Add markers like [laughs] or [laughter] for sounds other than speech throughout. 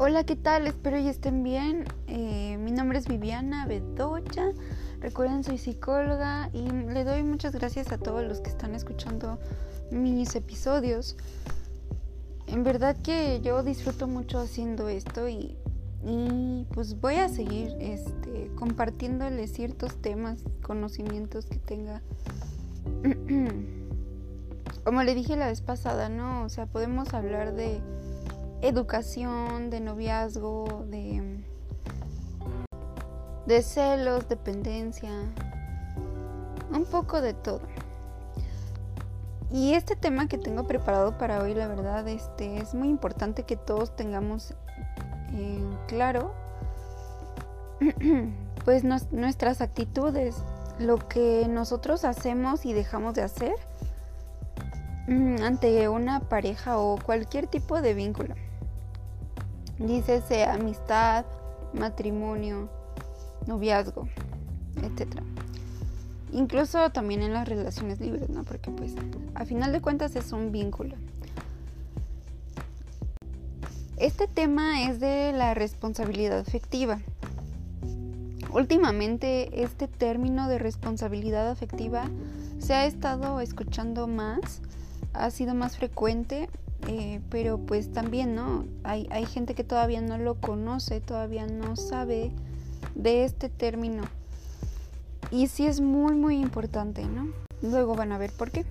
Hola, ¿qué tal? Espero y estén bien. Eh, mi nombre es Viviana Bedoya. Recuerden, soy psicóloga y le doy muchas gracias a todos los que están escuchando mis episodios. En verdad que yo disfruto mucho haciendo esto y, y pues voy a seguir este, compartiéndoles ciertos temas, conocimientos que tenga. [clears throat] Como le dije la vez pasada, ¿no? O sea, podemos hablar de educación, de noviazgo, de, de celos, dependencia, un poco de todo. Y este tema que tengo preparado para hoy, la verdad, este es muy importante que todos tengamos en claro [clears throat] pues nuestras actitudes, lo que nosotros hacemos y dejamos de hacer mm, ante una pareja o cualquier tipo de vínculo. Dícese amistad, matrimonio, noviazgo, etc. Incluso también en las relaciones libres, ¿no? Porque pues a final de cuentas es un vínculo. Este tema es de la responsabilidad afectiva. Últimamente este término de responsabilidad afectiva se ha estado escuchando más, ha sido más frecuente eh, pero pues también, ¿no? Hay, hay gente que todavía no lo conoce, todavía no sabe de este término. Y sí es muy, muy importante, ¿no? Luego van a ver por qué.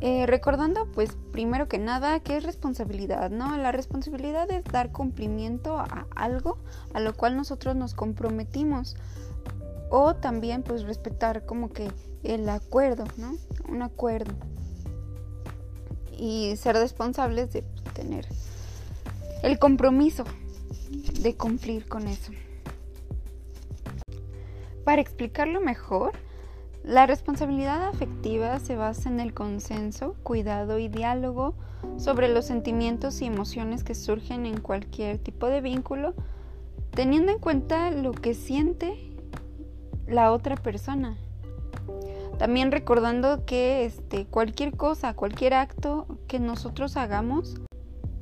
Eh, recordando, pues, primero que nada, ¿qué es responsabilidad? ¿No? La responsabilidad es dar cumplimiento a algo a lo cual nosotros nos comprometimos. O también, pues, respetar como que el acuerdo, ¿no? Un acuerdo y ser responsables de tener el compromiso de cumplir con eso. Para explicarlo mejor, la responsabilidad afectiva se basa en el consenso, cuidado y diálogo sobre los sentimientos y emociones que surgen en cualquier tipo de vínculo, teniendo en cuenta lo que siente la otra persona también recordando que este, cualquier cosa, cualquier acto que nosotros hagamos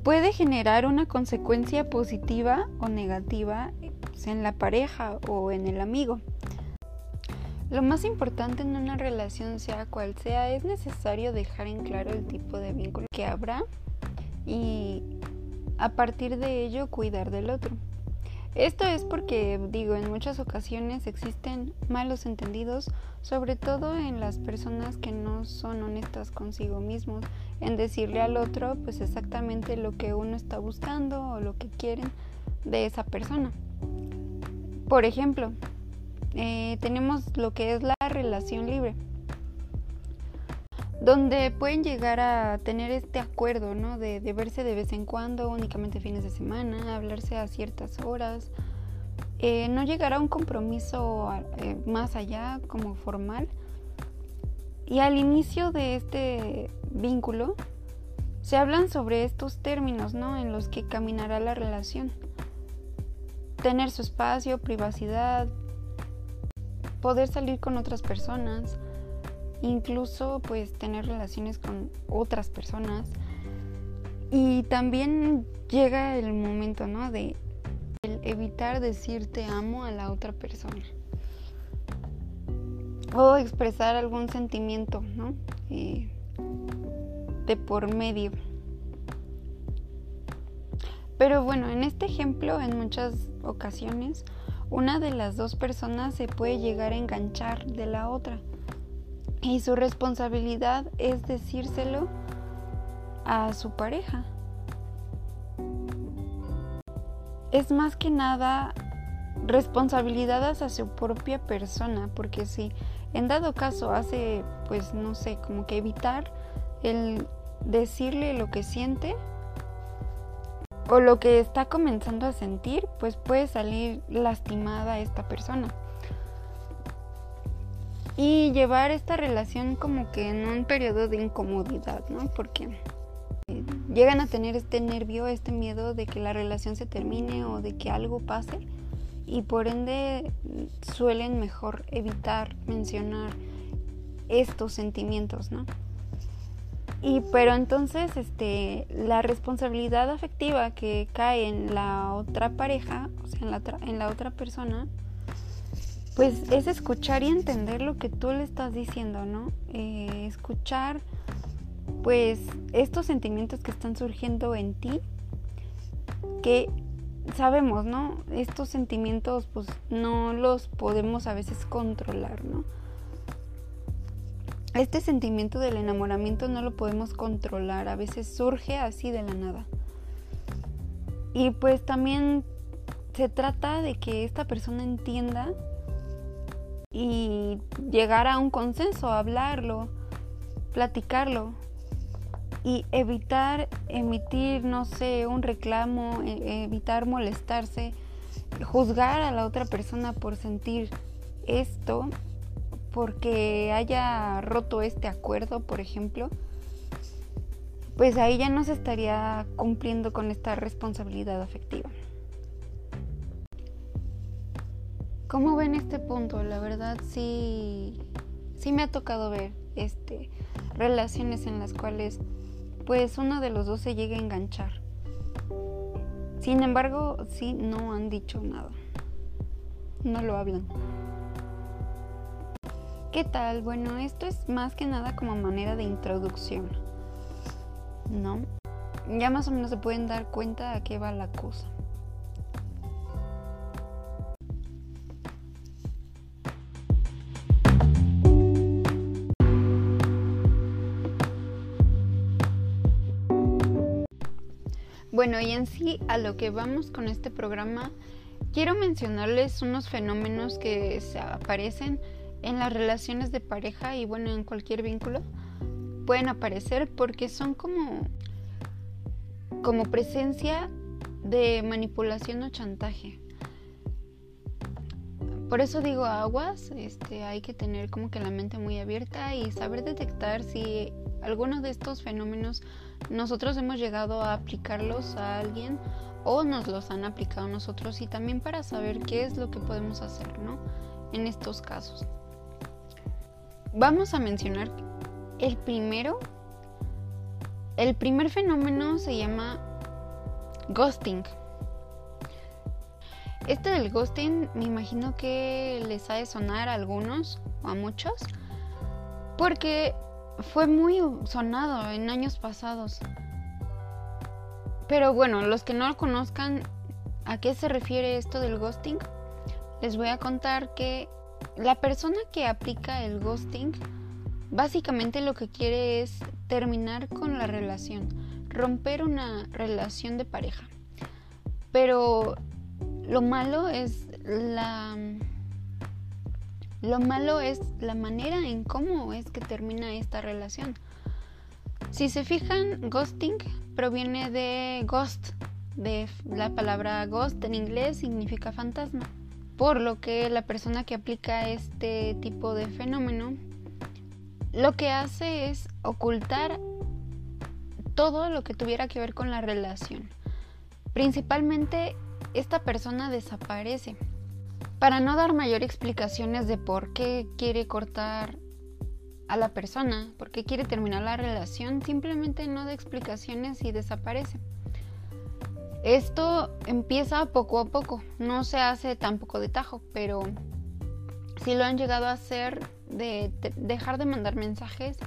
puede generar una consecuencia positiva o negativa pues, en la pareja o en el amigo. Lo más importante en una relación, sea cual sea, es necesario dejar en claro el tipo de vínculo que habrá y a partir de ello cuidar del otro. Esto es porque, digo, en muchas ocasiones existen malos entendidos, sobre todo en las personas que no son honestas consigo mismos, en decirle al otro pues exactamente lo que uno está buscando o lo que quieren de esa persona. Por ejemplo, eh, tenemos lo que es la relación libre donde pueden llegar a tener este acuerdo, ¿no? De, verse de vez en cuando, únicamente fines de semana, hablarse a ciertas horas, eh, no llegar a un compromiso eh, más allá como formal. Y al inicio de este vínculo se hablan sobre estos términos, ¿no? En los que caminará la relación. Tener su espacio, privacidad, poder salir con otras personas, incluso pues tener relaciones con otras personas. Y también llega el momento, ¿no? De evitar decir te amo a la otra persona. O expresar algún sentimiento, ¿no? Eh, de por medio. Pero bueno, en este ejemplo, en muchas ocasiones, una de las dos personas se puede llegar a enganchar de la otra y su responsabilidad es decírselo a su pareja. Es más que nada responsabilidad hacia su propia persona, porque si en dado caso hace, pues no sé, como que evitar el decirle lo que siente o lo que está comenzando a sentir, pues puede salir lastimada esta persona y llevar esta relación como que en un periodo de incomodidad, ¿no? Porque eh, llegan a tener este nervio, este miedo de que la relación se termine o de que algo pase y por ende suelen mejor evitar mencionar estos sentimientos, ¿no? Y pero entonces este la responsabilidad afectiva que cae en la otra pareja, o sea, en la, en la otra persona, pues es escuchar y entender lo que tú le estás diciendo, ¿no? Eh, escuchar pues estos sentimientos que están surgiendo en ti, que sabemos, ¿no? Estos sentimientos pues no los podemos a veces controlar, ¿no? Este sentimiento del enamoramiento no lo podemos controlar, a veces surge así de la nada. Y pues también se trata de que esta persona entienda y llegar a un consenso, hablarlo, platicarlo y evitar emitir, no sé, un reclamo, e, evitar molestarse, juzgar a la otra persona por sentir esto porque haya roto este acuerdo, por ejemplo, pues ahí ya no se estaría cumpliendo con esta responsabilidad afectiva. ¿Cómo ven este punto? La verdad sí, sí me ha tocado ver este, relaciones en las cuales pues uno de los dos se llega a enganchar. Sin embargo, sí no han dicho nada. No lo hablan. ¿Qué tal? Bueno, esto es más que nada como manera de introducción, ¿no? Ya más o menos se pueden dar cuenta a qué va la cosa. Bueno, y en sí a lo que vamos con este programa, quiero mencionarles unos fenómenos que se aparecen en las relaciones de pareja y bueno, en cualquier vínculo pueden aparecer porque son como como presencia de manipulación o chantaje. Por eso digo aguas, este, hay que tener como que la mente muy abierta y saber detectar si alguno de estos fenómenos nosotros hemos llegado a aplicarlos a alguien o nos los han aplicado nosotros y también para saber qué es lo que podemos hacer, ¿no? En estos casos. Vamos a mencionar el primero. El primer fenómeno se llama ghosting. Este del ghosting me imagino que les ha de sonar a algunos o a muchos porque fue muy sonado en años pasados. Pero bueno, los que no lo conozcan a qué se refiere esto del ghosting, les voy a contar que la persona que aplica el ghosting básicamente lo que quiere es terminar con la relación, romper una relación de pareja. Pero lo malo es la lo malo es la manera en cómo es que termina esta relación. Si se fijan, ghosting proviene de ghost, de la palabra ghost en inglés significa fantasma por lo que la persona que aplica este tipo de fenómeno lo que hace es ocultar todo lo que tuviera que ver con la relación. Principalmente esta persona desaparece. Para no dar mayor explicaciones de por qué quiere cortar a la persona, por qué quiere terminar la relación, simplemente no da explicaciones y desaparece. Esto empieza poco a poco, no se hace tampoco de tajo, pero si lo han llegado a hacer de, dejar de mandar mensajes,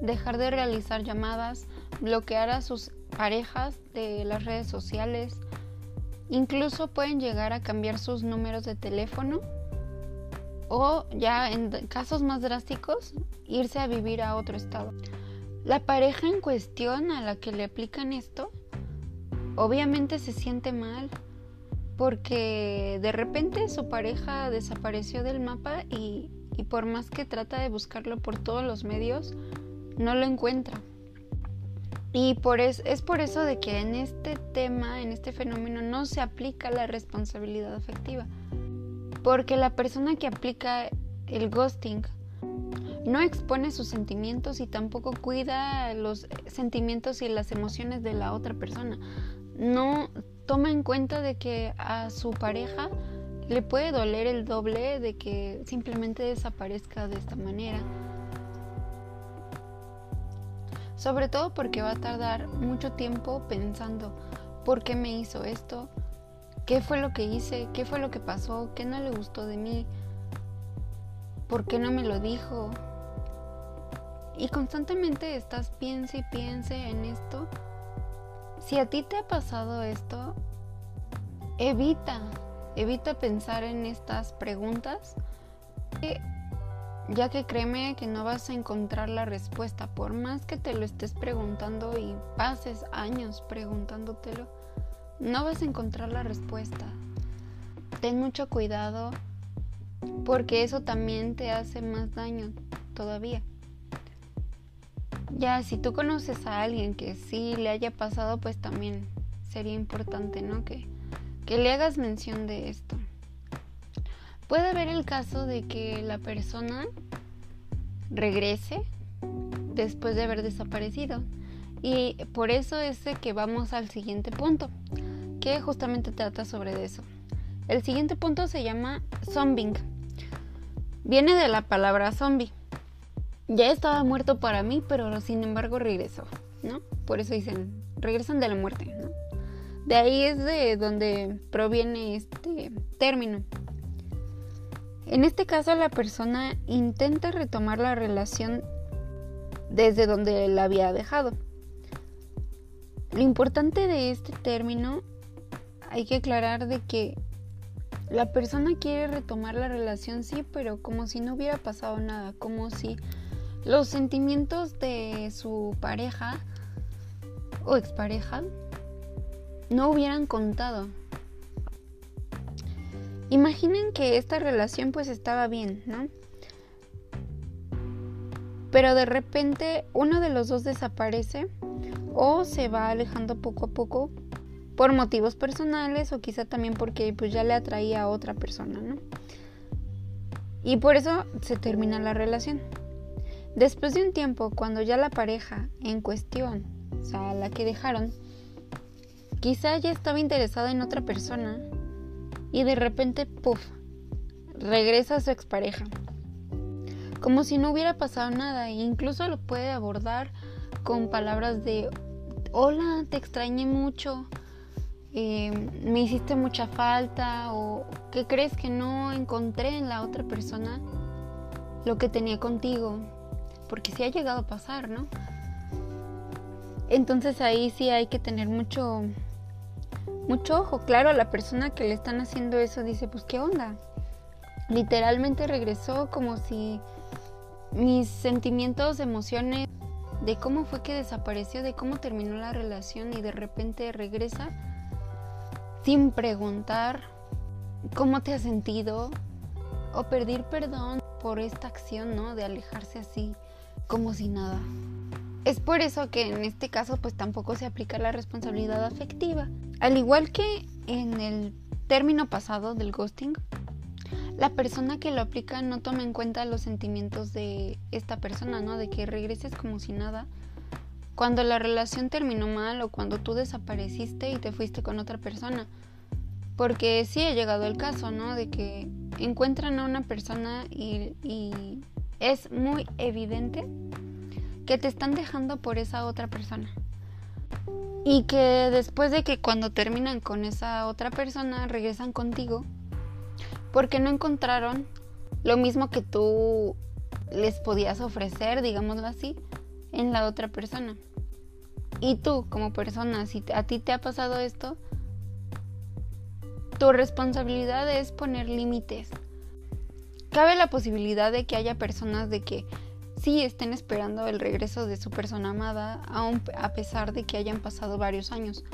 dejar de realizar llamadas, bloquear a sus parejas de las redes sociales, incluso pueden llegar a cambiar sus números de teléfono o ya en casos más drásticos irse a vivir a otro estado. La pareja en cuestión a la que le aplican esto obviamente se siente mal porque de repente su pareja desapareció del mapa y, por más que trata de buscarlo por todos los medios, no lo encuentra. Y por es, es por eso de que en este tema, en este fenómeno, no se aplica la responsabilidad afectiva. Porque la persona que aplica el ghosting no expone sus sentimientos y tampoco cuida los sentimientos y las emociones de la otra persona no toma en cuenta de que a su pareja le puede doler el doble de que simplemente desaparezca de esta manera. Sobre todo porque va a tardar mucho tiempo pensando por qué me hizo esto, qué fue lo que hice, qué fue lo que pasó, qué no le gustó de mí, por qué no me lo dijo. Y constantemente estás piense y piense en esto. Si a ti te ha pasado esto, evita, evita pensar en estas preguntas, ya que créeme que no vas a encontrar la respuesta, por más que te lo estés preguntando y pases años preguntándotelo, no vas a encontrar la respuesta. Ten mucho cuidado porque eso también te hace más daño todavía. Ya, si tú conoces a alguien que sí le haya pasado, pues también sería importante, ¿no? Que, que le hagas mención de esto. Puede haber el caso de que la persona regrese después de haber desaparecido. Y por eso es que vamos al siguiente punto, que justamente trata sobre eso. El siguiente punto se llama zombing. Viene de la palabra zombie. Ya estaba muerto para mí, pero sin embargo regresó, ¿no? Por eso dicen, regresan de la muerte. De ahí es de donde proviene este término. En este caso la persona intenta retomar la relación desde donde la había dejado. Lo importante de este término hay que aclarar de que la persona quiere retomar la relación, sí, pero como si no hubiera pasado nada, como si los sentimientos de su pareja o expareja no hubieran contado. Imaginen que esta relación pues estaba bien, ¿no? Pero de repente uno de los dos desaparece o se va alejando poco a poco por motivos personales o quizá también porque pues ya le atraía a otra persona, ¿no? Y por eso se termina la relación. Después de un tiempo, cuando ya la pareja en cuestión, o sea, la que dejaron, quizá ya estaba interesada en otra persona, y de repente, puff, regresa a su expareja. Como si no hubiera pasado nada e incluso lo puede abordar con palabras de, hola, te extrañé mucho, eh, me hiciste mucha falta o ¿qué crees que no encontré en la otra persona lo que tenía contigo? Porque sí ha llegado a pasar, ¿no? Entonces ahí sí hay que tener mucho mucho ojo. Claro, la persona que le están haciendo eso dice, pues qué onda. Literalmente regresó como si mis sentimientos, emociones, de cómo fue que desapareció, de cómo terminó la relación y de repente regresa sin preguntar cómo te has sentido o pedir perdón por esta acción, ¿no? De alejarse así como si nada. Es por eso que en este caso pues tampoco se aplica la responsabilidad afectiva. Al igual que en el término pasado del ghosting, la persona que lo aplica no toma en cuenta los sentimientos de esta persona, ¿no? De que regreses como si nada. Cuando la relación terminó mal o cuando tú desapareciste y te fuiste con otra persona. Porque sí ha llegado el caso, ¿no? De que encuentran a una persona y, y es muy evidente que te están dejando por esa otra persona. Y que después de que cuando terminan con esa otra persona regresan contigo porque no encontraron lo mismo que tú les podías ofrecer, digámoslo así, en la otra persona. Y tú como persona, si a ti te ha pasado esto, tu responsabilidad es poner límites. Cabe la posibilidad de que haya personas de que sí estén esperando el regreso de su persona amada, aun a pesar de que hayan pasado varios años.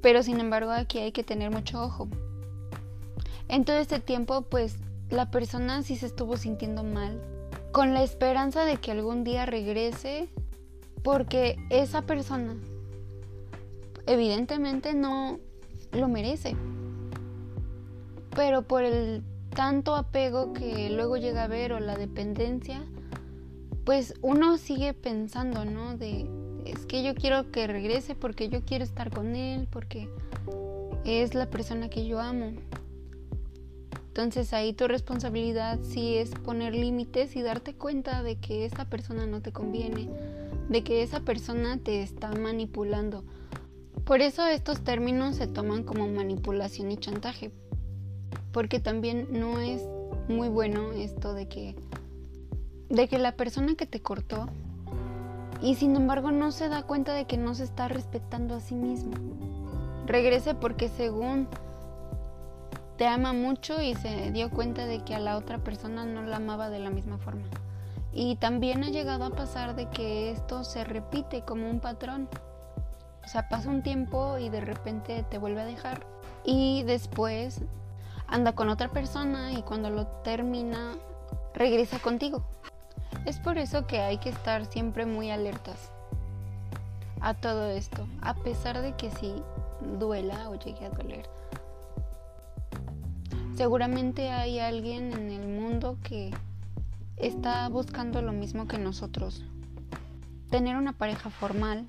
Pero sin embargo aquí hay que tener mucho ojo. En todo este tiempo, pues la persona sí se estuvo sintiendo mal, con la esperanza de que algún día regrese, porque esa persona evidentemente no lo merece. Pero por el tanto apego que luego llega a ver o la dependencia, pues uno sigue pensando, ¿no? De, es que yo quiero que regrese porque yo quiero estar con él, porque es la persona que yo amo. Entonces ahí tu responsabilidad sí es poner límites y darte cuenta de que esta persona no te conviene de que esa persona te está manipulando. Por eso estos términos se toman como manipulación y chantaje, porque también no es muy bueno esto de que de que la persona que te cortó y sin embargo no se da cuenta de que no se está respetando a sí mismo. Regrese porque según te ama mucho y se dio cuenta de que a la otra persona no la amaba de la misma forma. Y también ha llegado a pasar de que esto se repite como un patrón. O sea, pasa un tiempo y de repente te vuelve a dejar. Y después anda con otra persona y cuando lo termina regresa contigo. Es por eso que hay que estar siempre muy alertas a todo esto, a pesar de que sí duela o llegue a doler Seguramente hay alguien en el mundo que está buscando lo mismo que nosotros. Tener una pareja formal.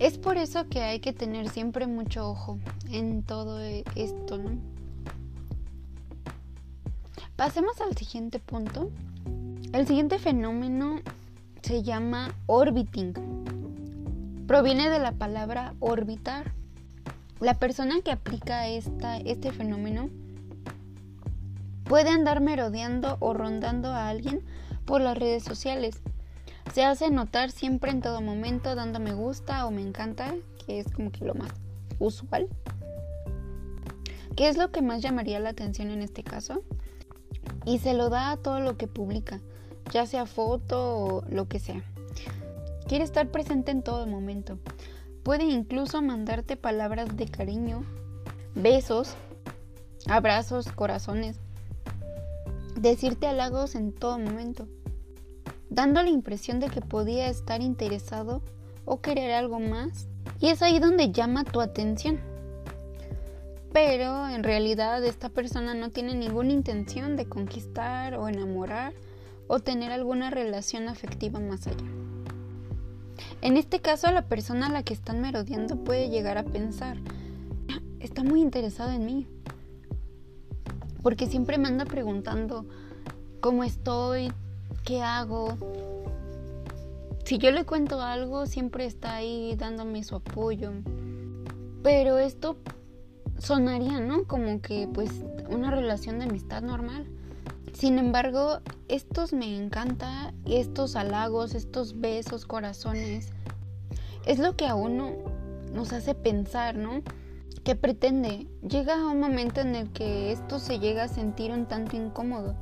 Es por eso que hay que tener siempre mucho ojo en todo esto, ¿no? Pasemos al siguiente punto. El siguiente fenómeno se llama orbiting. Proviene de la palabra orbitar. La persona que aplica esta, este fenómeno Puede andar merodeando o rondando a alguien por las redes sociales. Se hace notar siempre en todo momento dando me gusta o me encanta, que es como que lo más usual. ¿Qué es lo que más llamaría la atención en este caso? Y se lo da a todo lo que publica, ya sea foto o lo que sea. Quiere estar presente en todo momento. Puede incluso mandarte palabras de cariño, besos, abrazos, corazones, decirte halagos en todo momento, dando la impresión de que podía estar interesado o querer algo más. Y es ahí donde llama tu atención. Pero en realidad esta persona no tiene ninguna intención de conquistar o enamorar o tener alguna relación afectiva más allá. En este caso la persona a la que están merodeando puede llegar a pensar, está muy interesado en mí, porque siempre me anda preguntando cómo estoy, qué hago. Si yo le cuento algo, siempre está ahí dándome su apoyo. Pero esto sonaría, ¿no? Como que pues una relación de amistad normal. Sin embargo, estos me encanta, estos halagos, estos besos, corazones, es lo que a uno nos hace pensar, ¿no? que pretende. Llega un momento en el que esto se llega a sentir un tanto incómodo.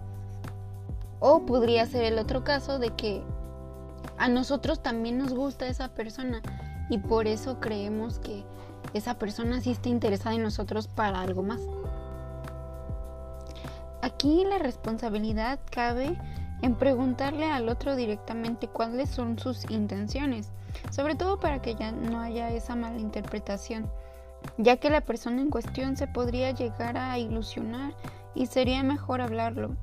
O podría ser el otro caso de que a nosotros también nos gusta esa persona y por eso creemos que esa persona sí está interesada en nosotros para algo más. Aquí la responsabilidad cabe en preguntarle al otro directamente cuáles son sus intenciones, sobre todo para que ya no haya esa mala interpretación ya que la persona en cuestión se podría llegar a ilusionar y sería mejor hablarlo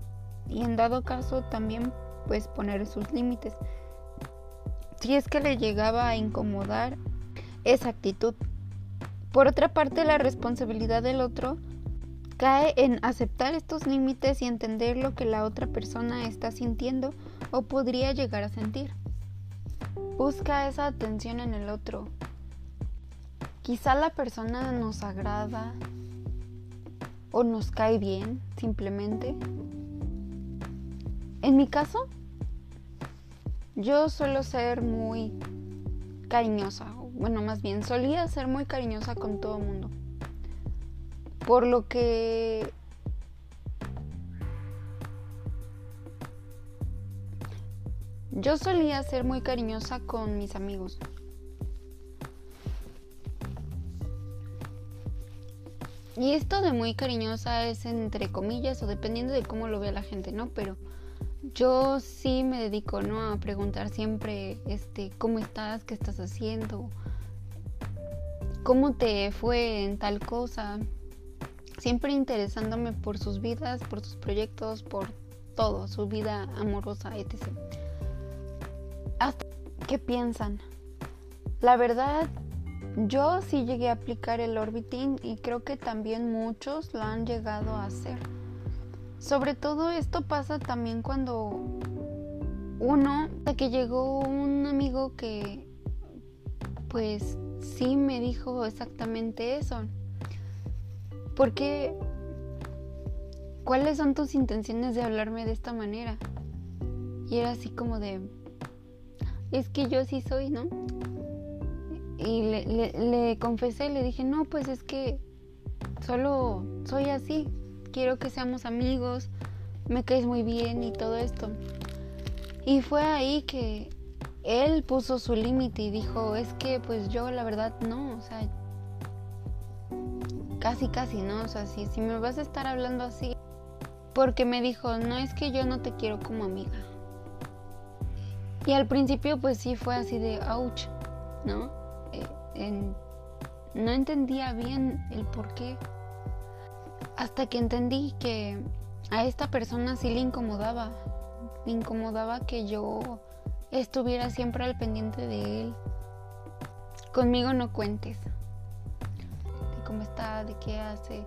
y en dado caso también pues poner sus límites. Si es que le llegaba a incomodar esa actitud. Por otra parte, la responsabilidad del otro cae en aceptar estos límites y entender lo que la otra persona está sintiendo o podría llegar a sentir. Busca esa atención en el otro, Quizá la persona nos agrada o nos cae bien simplemente. En mi caso, yo suelo ser muy cariñosa, bueno, más bien solía ser muy cariñosa con todo el mundo. Por lo que yo solía ser muy cariñosa con mis amigos. Y esto de muy cariñosa es entre comillas o dependiendo de cómo lo vea la gente, ¿no? Pero yo sí me dedico, ¿no? A preguntar siempre, este, ¿cómo estás? ¿Qué estás haciendo? ¿Cómo te fue en tal cosa? Siempre interesándome por sus vidas, por sus proyectos, por todo, su vida amorosa, etc. Hasta qué piensan. La verdad, yo sí llegué a aplicar el orbiting y creo que también muchos lo han llegado a hacer. Sobre todo esto pasa también cuando Uno, hasta que llegó un amigo que pues sí me dijo exactamente eso. Porque, ¿cuáles son tus intenciones de hablarme de esta manera? Y era así como de, es que yo sí soy, ¿no? Y le, le, confesé, le dije, no, pues es que solo soy así, quiero que seamos amigos, me caes muy bien y todo esto. Y fue ahí que él puso su límite y dijo, es que pues yo la verdad no, o sea, casi casi, ¿no? O sea, si, si me vas a estar hablando así, porque me dijo, no es que yo no te quiero como amiga. Y al principio pues sí fue así de, ouch, ¿no? Eh, no entendía bien el por qué. Hasta que entendí que a esta persona sí le incomodaba. Le incomodaba que yo estuviera siempre al pendiente de él. Conmigo no cuentes. Cómo está, de qué hace.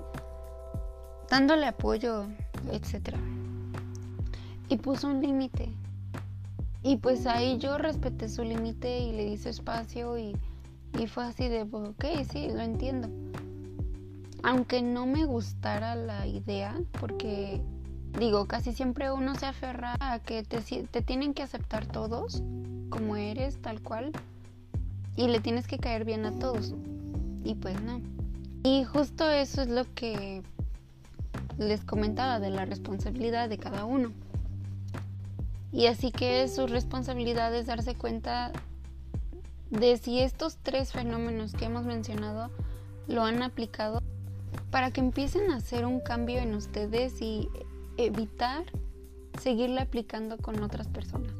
Dándole apoyo, etc. Y puso un límite. Y pues ahí yo respeté su límite y le di su espacio y, y fue así de, ok, sí, lo entiendo. Aunque no me gustara la idea, porque digo, casi siempre uno se aferra a que te, te tienen que aceptar todos, como eres, tal cual, y le tienes que caer bien a todos. Y pues no. Y justo eso es lo que les comentaba de la responsabilidad de cada uno. Y así que su responsabilidad es darse cuenta de si estos tres fenómenos que hemos mencionado lo han aplicado para que empiecen a hacer un cambio en ustedes y evitar seguirle aplicando con otras personas.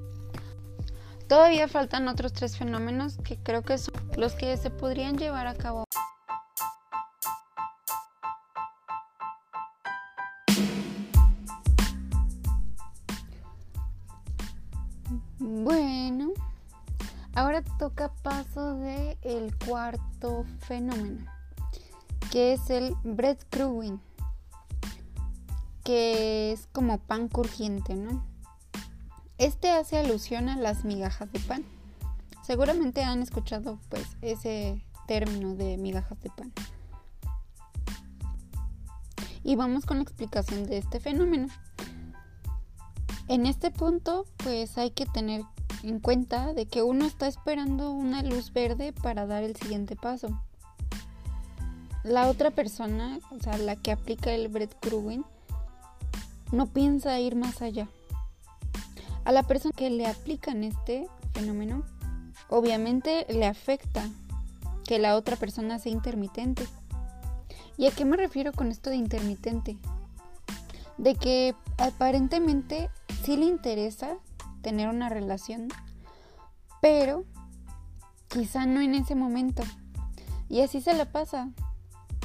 Todavía faltan otros tres fenómenos que creo que son los que se podrían llevar a cabo Bueno, ahora toca paso de el cuarto fenómeno, que es el breadcrumbing, que es como pan crujiente, ¿no? Este hace alusión a las migajas de pan. Seguramente han escuchado pues ese término de migajas de pan. Y vamos con la explicación de este fenómeno. En este punto, pues hay que tener en cuenta de que uno está esperando una luz verde para dar el siguiente paso. La otra persona, o sea, la que aplica el breadcrumbing, no piensa ir más allá. A la persona que le aplican este fenómeno, obviamente le afecta que la otra persona sea intermitente. ¿Y a qué me refiero con esto de intermitente? De que aparentemente sí le interesa tener una relación, pero quizá no en ese momento. Y así se la pasa,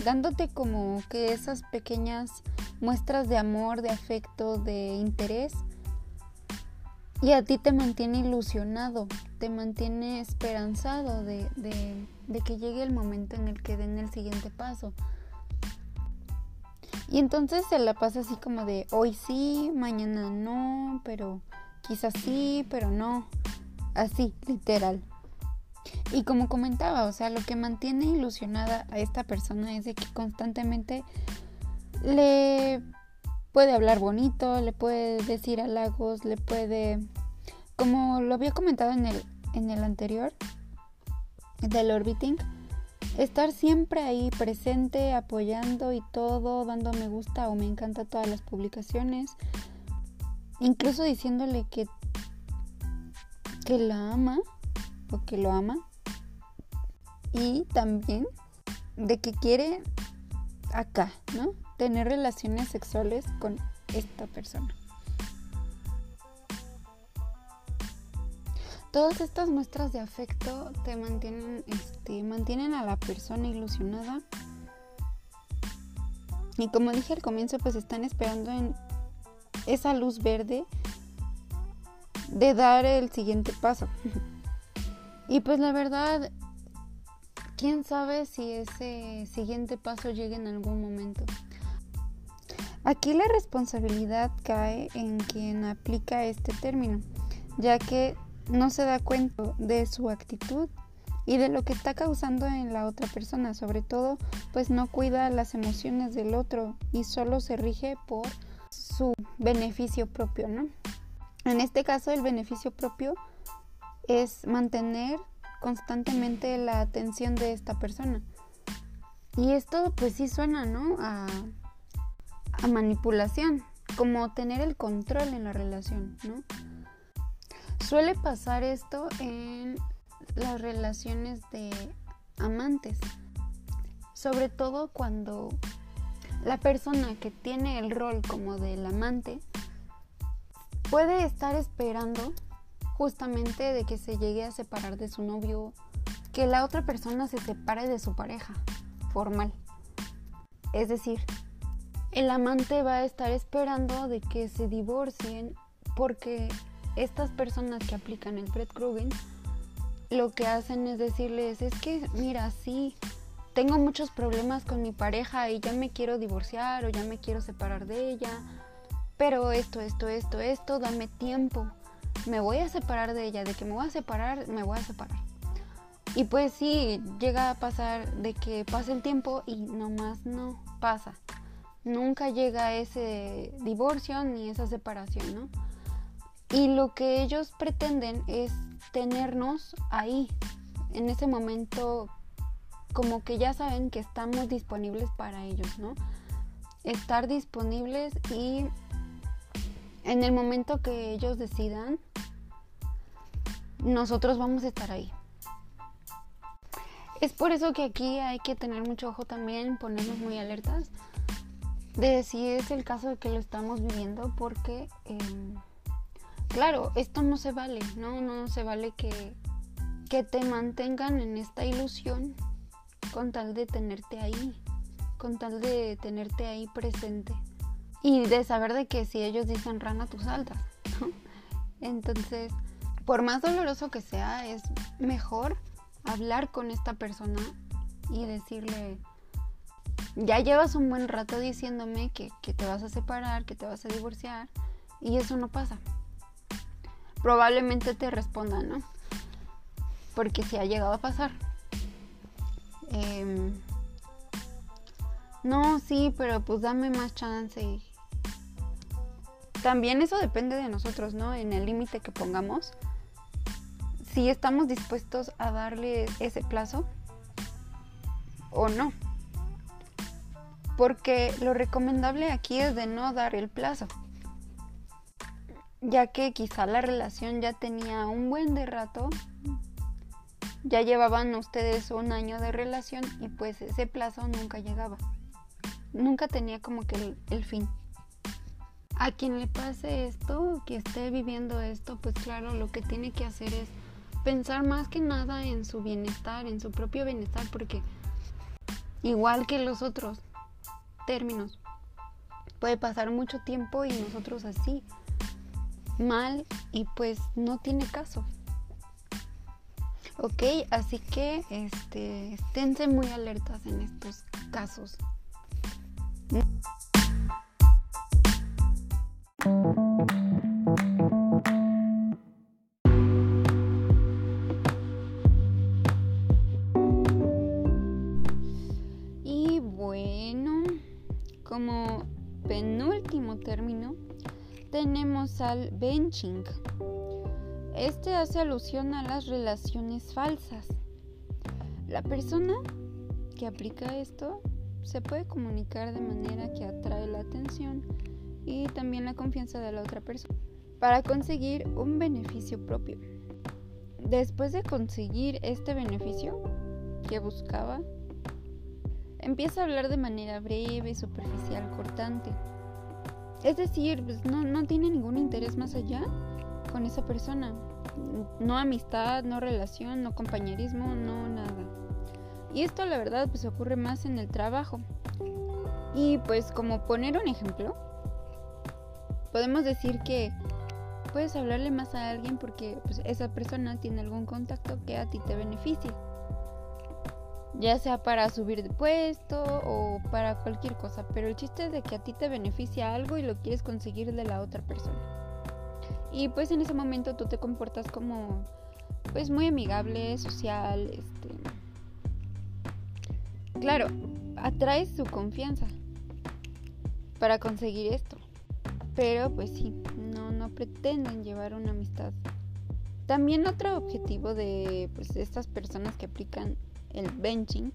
dándote como que esas pequeñas muestras de amor, de afecto, de interés. Y a ti te mantiene ilusionado, te mantiene esperanzado de, de que llegue el momento en el que den el siguiente paso. Y entonces se la pasa así como de hoy sí, mañana no, pero quizás sí, pero no. Así, literal. Y como comentaba, o sea, lo que mantiene ilusionada a esta persona es de que constantemente le puede hablar bonito, le puede decir halagos, le puede, como lo había comentado en el, en el anterior, del orbiting, estar siempre ahí presente, apoyando y todo, dando me gusta o me encanta todas las publicaciones, incluso diciéndole que, que la ama o que lo ama y también de que quiere acá, ¿no? Tener relaciones sexuales con esta persona. Todas estas muestras de afecto te mantienen, este, mantienen a la persona ilusionada. Y como dije al comienzo, pues están esperando en esa luz verde de dar el siguiente paso. [laughs] y pues la verdad, quién sabe si ese siguiente paso llegue en algún momento. Aquí la responsabilidad cae en quien aplica este término ya que no se da cuenta de su actitud y de lo que está causando en la otra persona, sobre todo pues no cuida las emociones del otro y solo se rige por su beneficio propio, ¿no? En este caso el beneficio propio es mantener constantemente la atención de esta persona. Y esto pues sí suena, ¿no? A, a manipulación, como tener el control en la relación, ¿no? Suele pasar esto en las relaciones de amantes, sobre todo cuando la persona que tiene el rol como del amante puede estar esperando justamente de que se llegue a separar de su novio, que la otra persona se separe de su pareja formal. Es decir, el amante va a estar esperando de que se divorcien porque estas personas que aplican el Fred Krugen lo que hacen es decirles, es que mira, sí, tengo muchos problemas con mi pareja y ya me quiero divorciar o ya me quiero separar de ella, pero esto, esto, esto, esto, dame tiempo. Me voy a separar de ella, de que me voy a separar, me voy a separar. Y pues sí, llega a pasar de que pase el tiempo y nomás no pasa. Nunca llega ese divorcio ni esa separación, ¿no? Y lo que ellos pretenden es tenernos ahí, en ese momento, como que ya saben que estamos disponibles para ellos, ¿no? Estar disponibles y en el momento que ellos decidan, nosotros vamos a estar ahí. Es por eso que aquí hay que tener mucho ojo también, ponernos muy alertas de si es el caso de que lo estamos viviendo, porque em, claro, esto no se vale, ¿no? No se vale que, que te mantengan en esta ilusión con tal de tenerte ahí, con tal de tenerte ahí presente y de saber de que si ellos dicen rana, tú saltas, ¿no? Entonces, por más doloroso que sea, es mejor hablar con esta persona y decirle, ya llevas un buen rato diciéndome que, que te vas a separar, que te vas a divorciar, y eso no pasa probablemente te respondan, ¿no? Porque si ha llegado a pasar. Em, no, sí, pero pues dame más chance. También eso depende de nosotros, ¿no? En el límite que pongamos. Si estamos dispuestos a darle ese plazo o no. Porque lo recomendable aquí es de no dar el plazo ya que quizá la relación ya tenía un buen de rato, ya llevaban ustedes un año de relación y pues ese plazo nunca llegaba, nunca tenía como que el, fin. A quien le pase esto, que esté viviendo esto, pues claro, lo que tiene que hacer es pensar más que nada en su bienestar, en su propio bienestar, porque igual que los otros términos, puede pasar mucho tiempo y nosotros así mal y pues no tiene caso. Ok, así que este, esténse muy alertas en estos casos. Y bueno, como penúltimo término, tenemos al benching. Este hace alusión a las relaciones falsas. La persona que aplica esto se puede comunicar de manera que atrae la atención y también la confianza de la otra persona para conseguir un beneficio propio. Después de conseguir este beneficio que buscaba, empieza a hablar de manera breve, superficial, cortante es decir, pues, no, no tiene ningún interés más allá con esa persona. No amistad, no relación, no compañerismo, no nada. Y esto la verdad pues ocurre más en el trabajo. Y pues como poner un ejemplo, podemos decir que puedes hablarle más a alguien porque pues, esa persona tiene algún contacto que a ti te beneficie ya sea para subir de puesto o para cualquier cosa, pero el chiste es de que a ti te beneficia algo y lo quieres conseguir de la otra persona. Y pues en ese momento tú te comportas como pues muy amigable, social, este Claro, atraes su confianza para conseguir esto. Pero pues sí, no no pretenden llevar una amistad. También otro objetivo de pues, estas personas que aplican el benching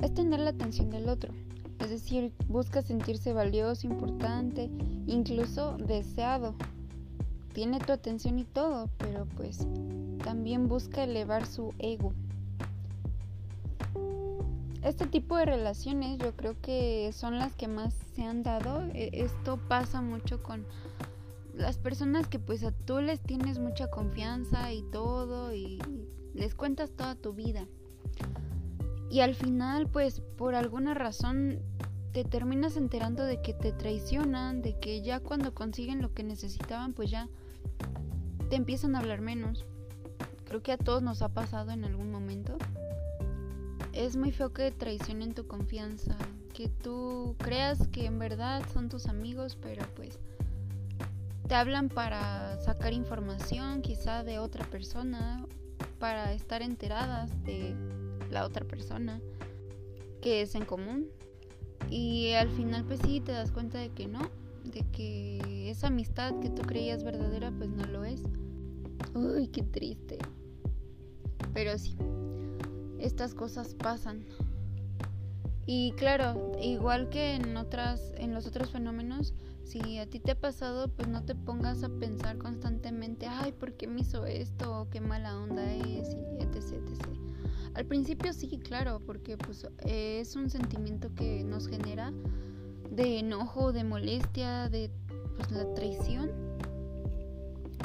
es tener la atención del otro. Es decir, busca sentirse valioso, importante, incluso deseado. Tiene tu atención y todo, pero pues también busca elevar su ego. Este tipo de relaciones yo creo que son las que más se han dado. E, esto pasa mucho con las personas que pues a tú les tienes mucha confianza y todo y les cuentas toda tu vida. Y al final, pues por alguna razón te terminas enterando de que te traicionan, de que ya cuando consiguen lo que necesitaban, pues ya te empiezan a hablar menos. Creo que a todos nos ha pasado en algún momento. Es muy feo que traicionen tu confianza, que tú creas que en verdad son tus amigos, pero pues te hablan para sacar información quizá de otra persona, para estar enteradas de la otra persona que es en común. Y al final pues sí te das cuenta de que no, de que esa amistad que tú creías verdadera pues no lo es. Uy, qué triste. Pero sí, estas cosas pasan. Y claro, igual que en otras en los otros fenómenos, si a ti te ha pasado, pues no te pongas a pensar constantemente, ay, ¿por qué me hizo esto? qué mala onda es, y etc, etc. Al principio sí, claro, porque pues es un sentimiento que nos genera de enojo, de molestia, de pues la traición.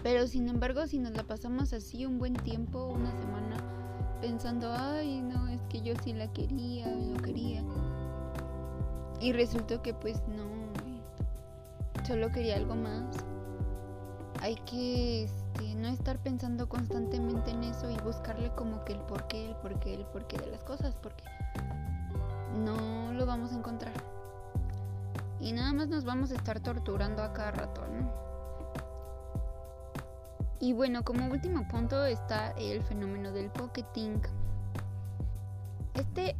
Pero sin embargo, si nos la pasamos así un buen tiempo, una semana, pensando, ay, no, es que yo sí la quería, lo quería. Y resultó que pues no, solo quería algo más. Hay que este, no estar pensando constantemente en eso y buscarle como que el porqué, el porqué, el porqué de las cosas, porque no lo vamos a encontrar. Y nada más nos vamos a estar torturando a cada rato, ¿no? Y bueno, como último punto está el fenómeno del pocketing. Este,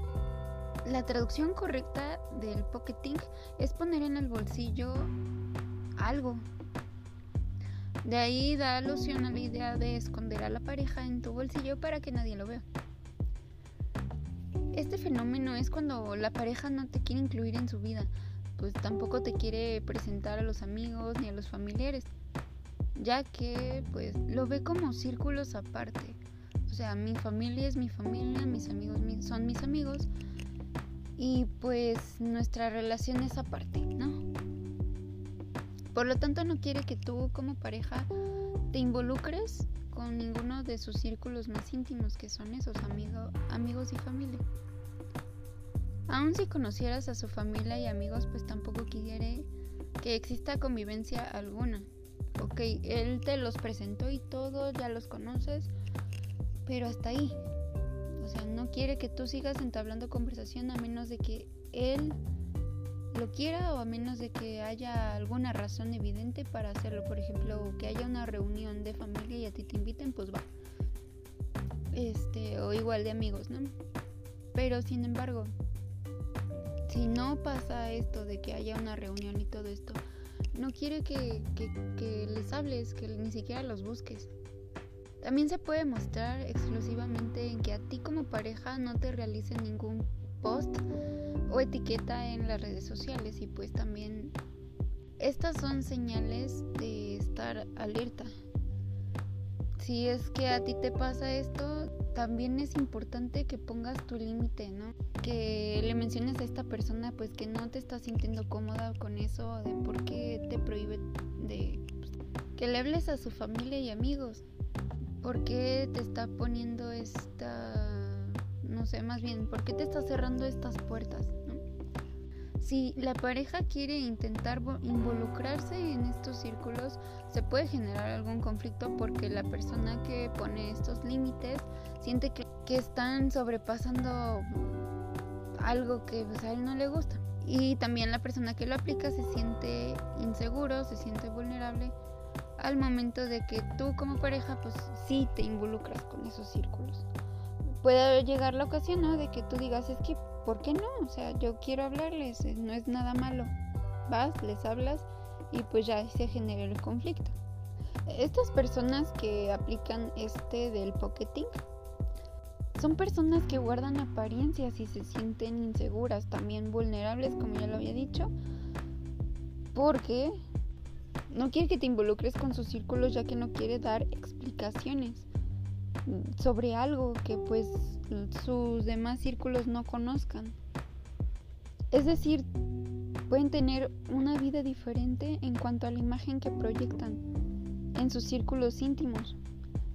la traducción correcta del pocketing es poner en el bolsillo algo. De ahí da alusión a la idea de esconder a la pareja en tu bolsillo para que nadie lo vea. Este fenómeno es cuando la pareja no te quiere incluir en su vida, pues tampoco te quiere presentar a los amigos ni a los familiares, ya que pues lo ve como círculos aparte. O sea, mi familia es mi familia, mis amigos son mis amigos y pues nuestra relación es aparte, ¿no? Por lo tanto, no quiere que tú como pareja te involucres con ninguno de sus círculos más íntimos, que son esos amigos y familia. Aun si conocieras a su familia y amigos, pues tampoco quiere que exista convivencia alguna. Ok, él te los presentó y todo, ya los conoces, pero hasta ahí. O sea, no quiere que tú sigas entablando conversación a menos de que él lo quiera o a menos de que haya alguna razón evidente para hacerlo. Por ejemplo, que haya una reunión de familia y a ti te inviten, pues va. Este, o igual de amigos, ¿no? Pero sin embargo, si no pasa esto de que haya una reunión y todo esto, no quiere que, que les hables, que ni siquiera los busques. También se puede mostrar exclusivamente en que a ti como pareja no te realice ningún post o etiqueta en las redes sociales y pues también estas son señales de estar alerta. Si es que a ti te pasa esto, también es importante que pongas tu límite, ¿no? Que le menciones a esta persona pues que no te estás sintiendo cómoda con eso, de por qué te prohíbe de pues, que le hables a su familia y amigos. ¿Por qué te está poniendo esta no sé, más bien, ¿por qué te estás cerrando estas puertas? Si la pareja quiere intentar involucrarse en estos círculos, se puede generar algún conflicto porque la persona que pone estos límites siente que, están sobrepasando algo que a él no le gusta. Y también la persona que lo aplica se siente inseguro, se siente vulnerable al momento de que tú como pareja pues sí te involucras con esos círculos. Puede llegar la ocasión, ¿no? De que tú digas, es que, ¿por qué no? O sea, yo quiero hablarles, eh, no es nada malo. Vas, les hablas y pues ya se genera el conflicto. Estas personas que aplican este del pocketing son personas que guardan apariencias y se sienten inseguras, también vulnerables, como ya lo había dicho, porque no quiere que te involucres con sus círculos ya que no quiere dar explicaciones sobre algo que pues sus demás círculos no conozcan. Es decir, pueden tener una vida diferente en cuanto a la imagen que proyectan en sus círculos íntimos.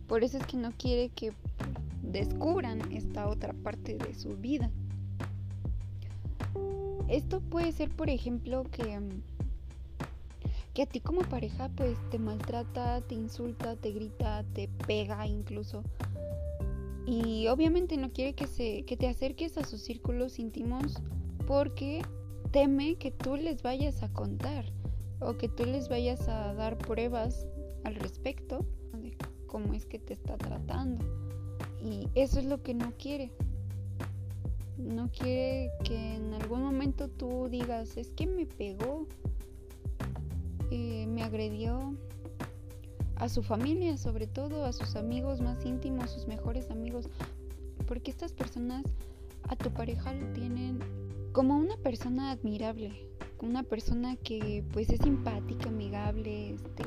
Por eso es que no quiere que descubran esta otra parte de su vida. Esto puede ser, por ejemplo, que, que a ti como pareja pues te maltrata, te insulta, te grita, te pega incluso. Y obviamente no quiere que, se, que te acerques a sus círculos íntimos porque teme que tú les vayas a contar o que tú les vayas a dar pruebas al respecto de cómo es que te está tratando. Y eso es lo que no quiere. No quiere que en algún momento tú digas, es que me pegó, eh, me agredió a su familia, sobre todo a sus amigos más íntimos, sus mejores amigos. Porque estas personas a tu pareja lo tienen como una persona admirable, una persona que pues es simpática, amigable, este,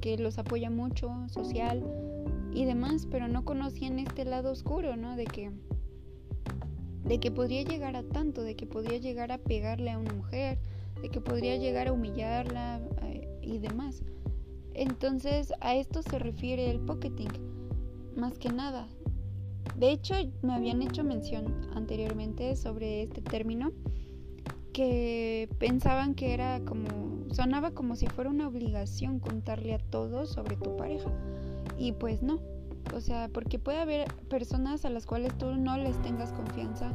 que los apoya mucho, social y demás, pero no conocían este lado oscuro, ¿no? De que de que podría llegar a tanto, de que podría llegar a pegarle a una mujer, de que podría llegar a humillarla y demás. Entonces a esto se refiere el pocketing, más que nada. De hecho, me habían hecho mención anteriormente sobre este término que pensaban que era como, sonaba como si fuera una obligación contarle a todos sobre tu pareja. Y pues no. O sea, porque puede haber personas a las cuales tú no les tengas confianza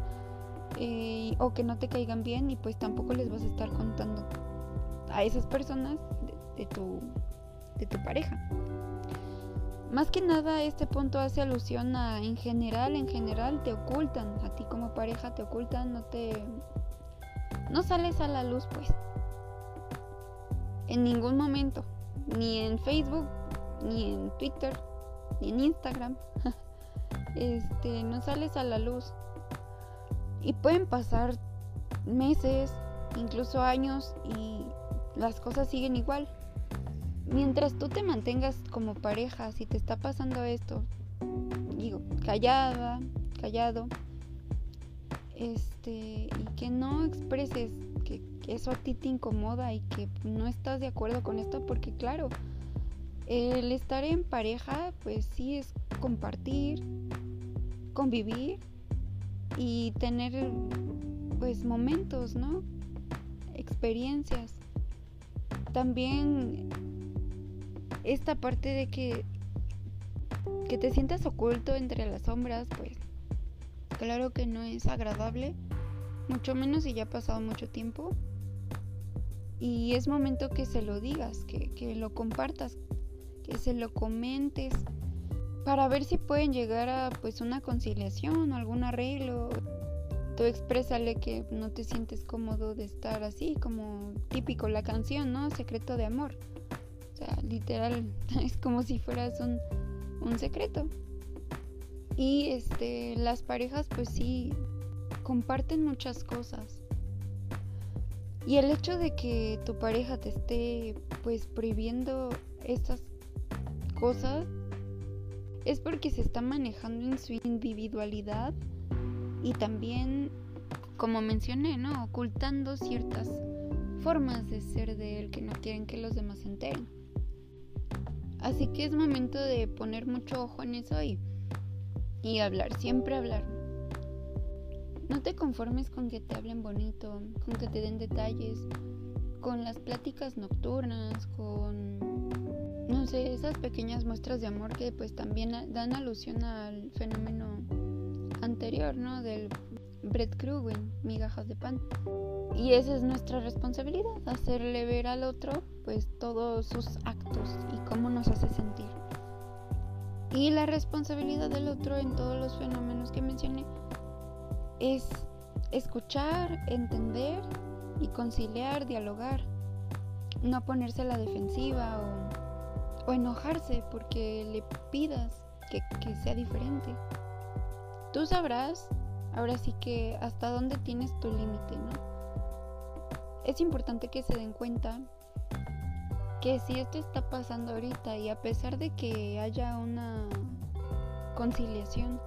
eh, o que no te caigan bien y pues tampoco les vas a estar contando a esas personas de, tu, de tu pareja. Más que nada este punto hace alusión a en general, en general te ocultan, a ti como pareja te ocultan, no te no sales a la luz pues. En ningún momento, ni en Facebook, ni en Twitter, ni en Instagram. [laughs] este, no sales a la luz. Y pueden pasar meses, incluso años y las cosas siguen igual. Mientras tú te mantengas como pareja, si te está pasando esto, digo, callada, callado, este, y que no expreses que eso a ti te incomoda y que no estás de acuerdo con esto, porque claro, el estar en pareja, pues sí es compartir, convivir y tener pues momentos, ¿no? Experiencias. También esta parte de que que te sientas oculto entre las sombras, pues claro que no es agradable, mucho menos si ya ha pasado mucho tiempo. Y es momento que se lo digas, que, que lo compartas, que se lo comentes para ver si pueden llegar a pues una conciliación o algún arreglo. Tú exprésale que no te sientes cómodo de estar así, como típico la canción, ¿no? Secreto de amor. O sea, literal, [laughs] es como si fueras un, un secreto. Y este, las parejas pues sí comparten muchas cosas. Y el hecho de que tu pareja te esté pues prohibiendo estas cosas es porque se está manejando en su individualidad y también, como mencioné, ¿no? Ocultando ciertas formas de ser de él que no quieren que los demás se enteren. Así que es momento de poner mucho ojo en eso y, y hablar, siempre hablar. No te conformes con que te hablen bonito, con que te den detalles, con las pláticas nocturnas, con no sé, esas pequeñas muestras de amor que pues también dan alusión al fenómeno anterior, ¿no? Del breadcrumbing, migajas de pan. Y esa es nuestra responsabilidad, hacerle ver al otro pues todos sus actos y cómo nos hace sentir. Y la responsabilidad del otro en todos los fenómenos que mencioné es escuchar, entender y conciliar, dialogar. No ponerse a la defensiva o, enojarse porque le pidas que sea diferente. Tú sabrás, ahora sí que hasta dónde tienes tu límite, ¿no? Es importante que se den cuenta que si esto está pasando ahorita y a pesar de que haya una conciliación,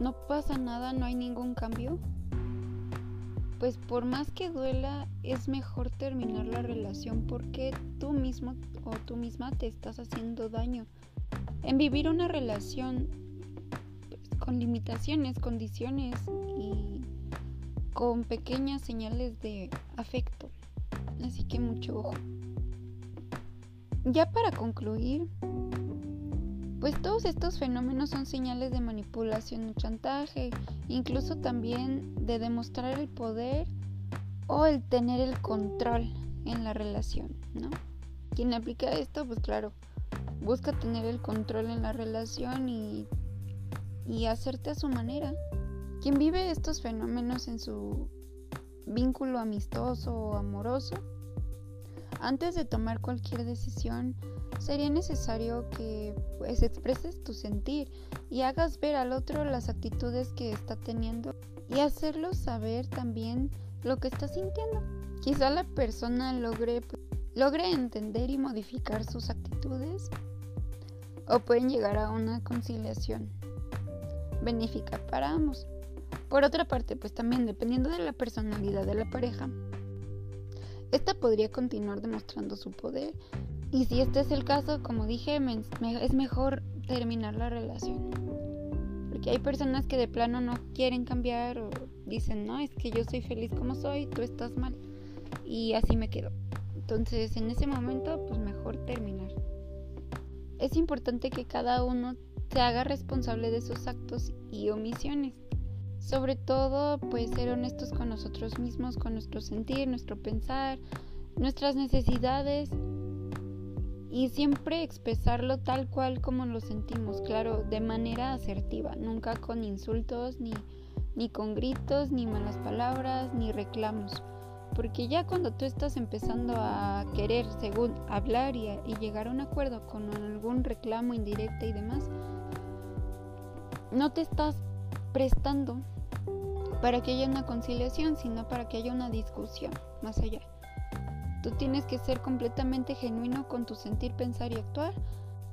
no pasa nada, no hay ningún cambio, pues por más que duela, es mejor terminar la relación porque tú mismo o tú misma te estás haciendo daño. En vivir una relación con limitaciones, condiciones y con pequeñas señales de afecto. Así que mucho ojo. Ya para concluir, pues todos estos fenómenos son señales de manipulación o chantaje, incluso también de demostrar el poder o el tener el control en la relación, ¿no? Quien aplica esto, pues claro, busca tener el control en la relación y, y hacerte a su manera. Quien vive estos fenómenos en su vínculo amistoso o amoroso, antes de tomar cualquier decisión, sería necesario que pues expreses tu sentir y hagas ver al otro las actitudes que está teniendo y hacerlo saber también lo que está sintiendo. Quizá la persona logre, logre entender y modificar sus actitudes o pueden llegar a una conciliación benéfica para ambos. Por otra parte, pues también dependiendo de la personalidad de la pareja, esta podría continuar demostrando su poder y si este es el caso, como dije, es mejor terminar la relación. Porque hay personas que de plano no quieren cambiar o dicen, no, es que yo soy feliz como soy, tú estás mal. Y así me quedo. Entonces, en ese momento, pues mejor terminar. Es importante que cada uno se haga responsable de sus actos y omisiones. Sobre todo, pues ser honestos con nosotros mismos, con nuestro sentir, nuestro pensar, nuestras necesidades y siempre expresarlo tal cual como lo sentimos, claro, de manera asertiva, nunca con insultos, ni, ni con gritos, ni malas palabras, ni reclamos. Porque ya cuando tú estás empezando a querer, según hablar y, y llegar a un acuerdo con algún reclamo indirecto y demás, no te estás prestando para que haya una conciliación, sino para que haya una discusión más allá. Tú tienes que ser completamente genuino con tu sentir, pensar y actuar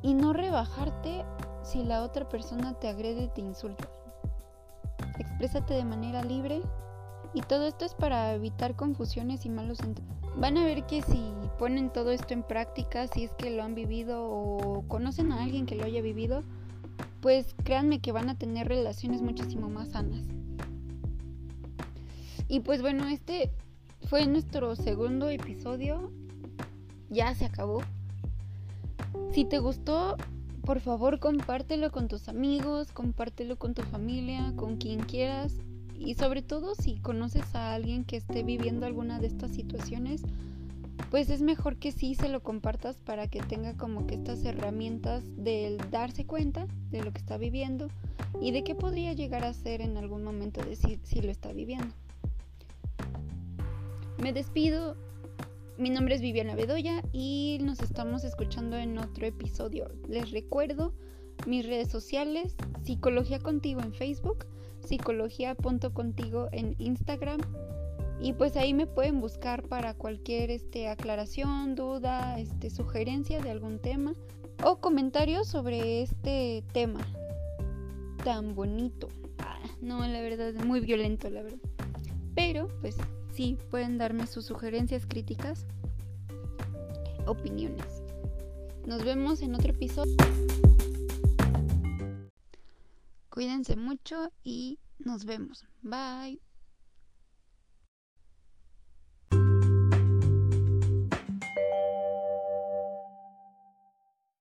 y no rebajarte si la otra persona te agrede, te insulta. Exprésate de manera libre y todo esto es para evitar confusiones y malos entendidos. Van a ver que si ponen todo esto en práctica, si es que lo han vivido o conocen a alguien que lo haya vivido, pues créanme que van a tener relaciones muchísimo más sanas. Y pues bueno, este fue nuestro segundo episodio. Ya se acabó. Si te gustó, por favor compártelo con tus amigos, compártelo con tu familia, con quien quieras. Y sobre todo si conoces a alguien que esté viviendo alguna de estas situaciones, pues es mejor que sí se lo compartas para que tenga como que estas herramientas del darse cuenta de lo que está viviendo y de qué podría llegar a ser en algún momento de si, si lo está viviendo. Me despido. Mi nombre es Viviana Bedoya y nos estamos escuchando en otro episodio. Les recuerdo mis redes sociales, Psicología Contigo en Facebook, Psicología.contigo en Instagram. Y pues ahí me pueden buscar para cualquier este, aclaración, duda, este, sugerencia de algún tema o comentarios sobre este tema tan bonito. Ah, no, la verdad, es muy violento, la verdad. Pero pues sí pueden darme sus sugerencias, críticas, opiniones. Nos vemos en otro episodio. Cuídense mucho y nos vemos. Bye.